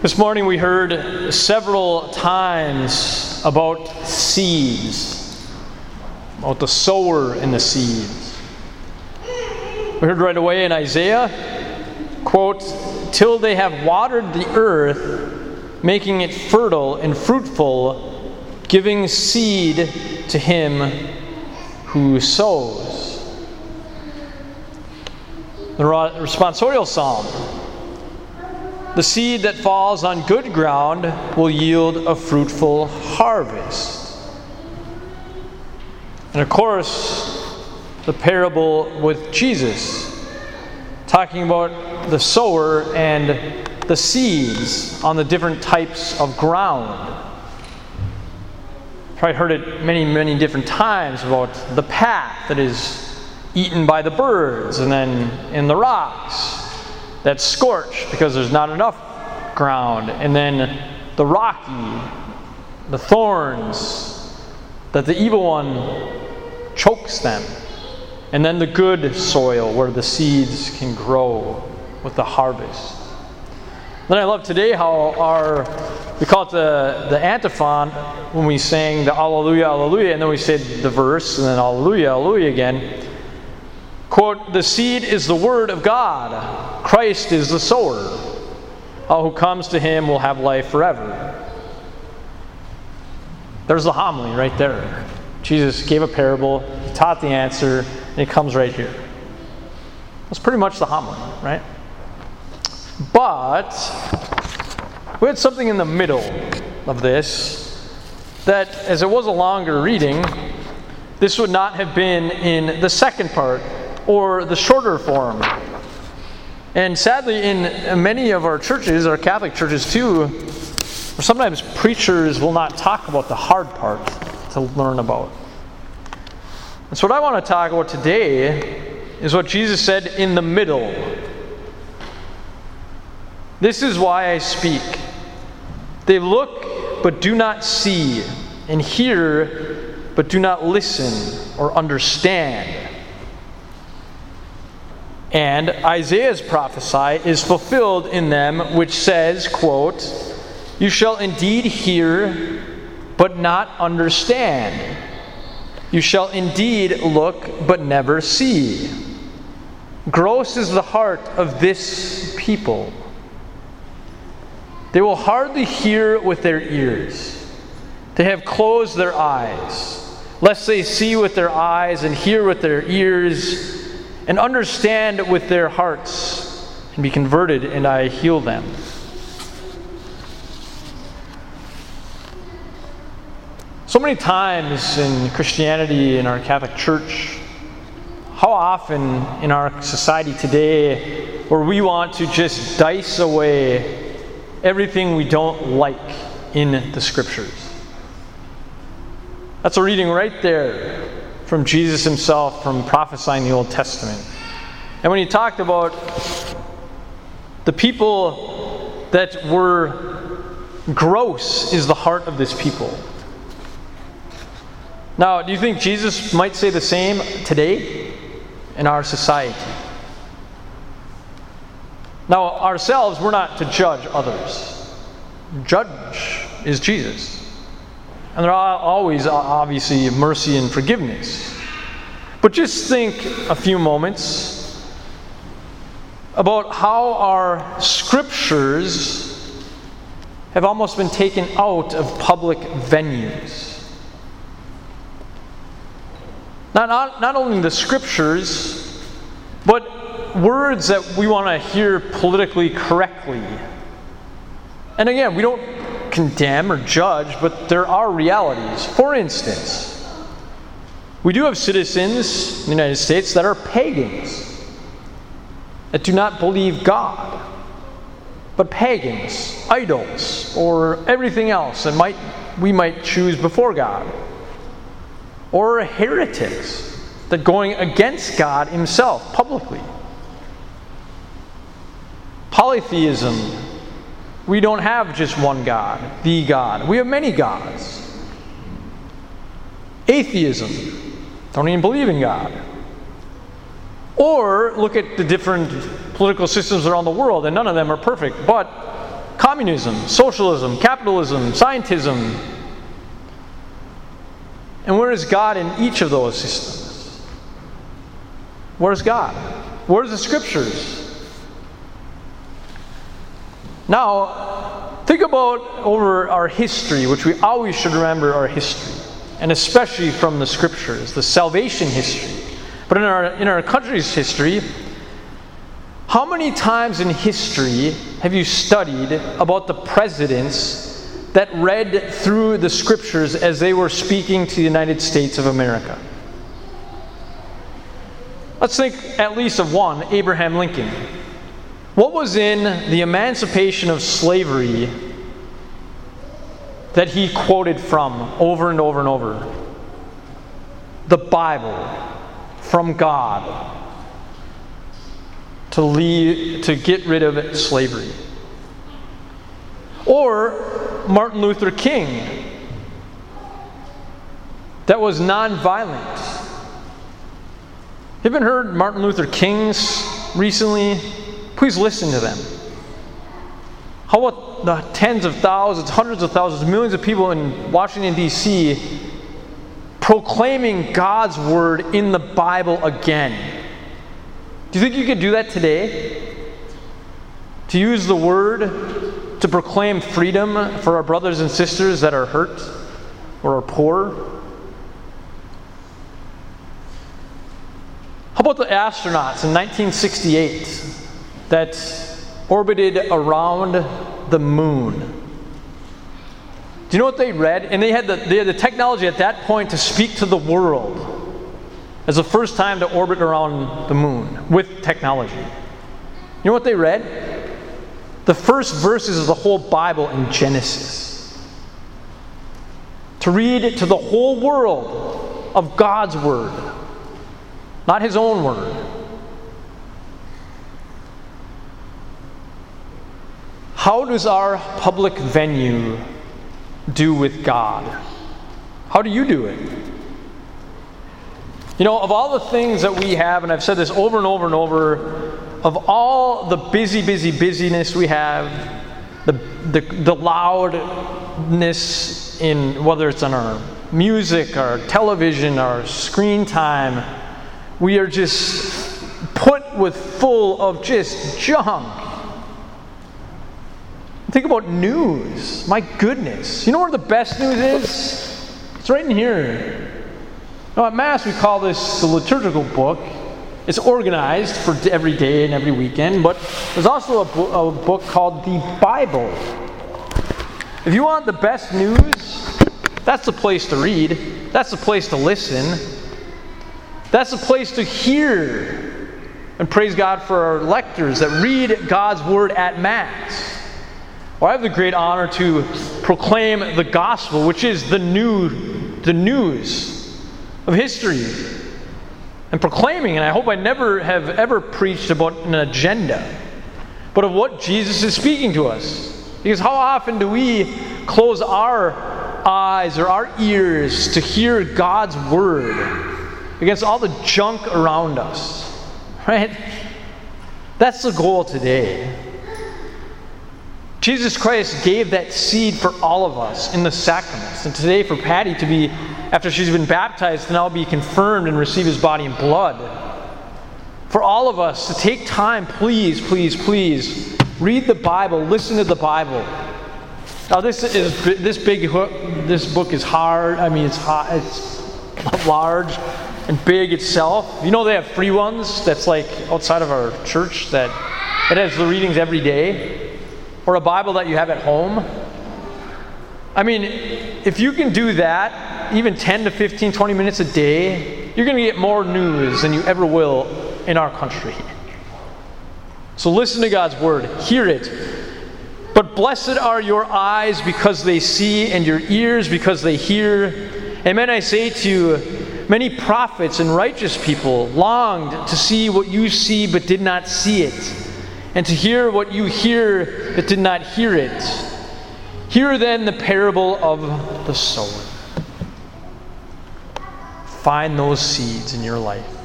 This morning we heard several times about seeds, about the sower and the seeds. We heard right away in Isaiah, quote, till they have watered the earth, making it fertile and fruitful, giving seed to him who sows. The responsorial psalm the seed that falls on good ground will yield a fruitful harvest. And of course, the parable with Jesus, talking about the sower and the seeds on the different types of ground. Probably heard it many, many different times about the path that is eaten by the birds and then in the rocks that's scorched because there's not enough ground, and then the rocky, the thorns, that the evil one chokes them, and then the good soil where the seeds can grow with the harvest. Then I love today how our we call it the, the antiphon when we sang the Alleluia, Alleluia, and then we say the verse, and then Alleluia, Alleluia again. Quote, the seed is the word of God, Christ is the sower. All who comes to him will have life forever. There's the homily right there. Jesus gave a parable, he taught the answer, and it comes right here. That's pretty much the homily, right? But we had something in the middle of this that, as it was a longer reading, this would not have been in the second part or the shorter form. And sadly, in many of our churches, our Catholic churches too, sometimes preachers will not talk about the hard part to learn about. And so, what I want to talk about today is what Jesus said in the middle. This is why I speak. They look but do not see, and hear but do not listen or understand. And Isaiah's prophecy is fulfilled in them, which says, quote, You shall indeed hear, but not understand. You shall indeed look, but never see. Gross is the heart of this people. They will hardly hear with their ears. They have closed their eyes, lest they see with their eyes and hear with their ears and understand with their hearts and be converted, and I heal them. So many times in Christianity, in our Catholic Church, how often in our society today, where we want to just dice away everything we don't like in the Scriptures. That's a reading right there from Jesus himself from prophesying the Old Testament. And when he talked about the people that were gross is the heart of this people. Now, do you think Jesus might say the same today in our society? Now, ourselves, we're not to judge others. Judge is Jesus. And there are always, uh, obviously, mercy and forgiveness. But just think a few moments about how our scriptures have almost been taken out of public venues. Not, not, not only the scriptures, but words that we want to hear politically correctly. And again, we don't condemn or judge, but there are realities. For instance, we do have citizens in the United States that are pagans, that do not believe God, but pagans, idols, or everything else that might, we might choose before God, or heretics that going against God Himself publicly. Polytheism we don't have just one God, the God. We have many gods. Atheism, don't even believe in God. Or look at the different political systems around the world, and none of them are perfect, but communism, socialism, capitalism, scientism. And where is God in each of those systems? Where's God? Where's the scriptures? Now, think about over our history, which we always should remember our history, and especially from the scriptures, the salvation history. But in our, in our country's history, how many times in history have you studied about the presidents that read through the scriptures as they were speaking to the United States of America? Let's think at least of one Abraham Lincoln. What was in the emancipation of slavery that he quoted from over and over and over? The Bible from God to, leave, to get rid of slavery. Or Martin Luther King, that was nonviolent. You haven't heard Martin Luther King's recently? Please listen to them. How about the tens of thousands, hundreds of thousands, millions of people in Washington, D.C. proclaiming God's word in the Bible again? Do you think you could do that today? To use the word to proclaim freedom for our brothers and sisters that are hurt or are poor? How about the astronauts in 1968? That orbited around the moon. Do you know what they read? And they had, the, they had the technology at that point to speak to the world as the first time to orbit around the moon with technology. You know what they read? The first verses of the whole Bible in Genesis. To read to the whole world of God's Word, not His own Word. How does our public venue do with God? How do you do it? You know, of all the things that we have, and I've said this over and over and over, of all the busy, busy, busyness we have, the, the, the loudness in whether it's on our music, our television, our screen time, we are just put with full of just junk. Think about news. My goodness. You know where the best news is? It's right in here. Now, at Mass, we call this the liturgical book. It's organized for every day and every weekend, but there's also a, bo- a book called the Bible. If you want the best news, that's the place to read, that's the place to listen, that's the place to hear. And praise God for our lectors that read God's Word at Mass. Well, I have the great honor to proclaim the gospel, which is the new, the news of history. And proclaiming, and I hope I never have ever preached about an agenda, but of what Jesus is speaking to us. Because how often do we close our eyes or our ears to hear God's word against all the junk around us? Right? That's the goal today. Jesus Christ gave that seed for all of us in the sacraments. And today, for Patty to be, after she's been baptized, to now be confirmed and receive his body and blood. For all of us to take time, please, please, please, read the Bible, listen to the Bible. Now, this is this big this book is hard. I mean, it's hot, it's large and big itself. You know, they have free ones that's like outside of our church that it has the readings every day or a Bible that you have at home. I mean, if you can do that, even 10 to 15, 20 minutes a day, you're going to get more news than you ever will in our country. So listen to God's word, hear it. But blessed are your eyes because they see, and your ears because they hear. Amen, I say to you, many prophets and righteous people longed to see what you see but did not see it and to hear what you hear that did not hear it. Hear then the parable of the sower. Find those seeds in your life.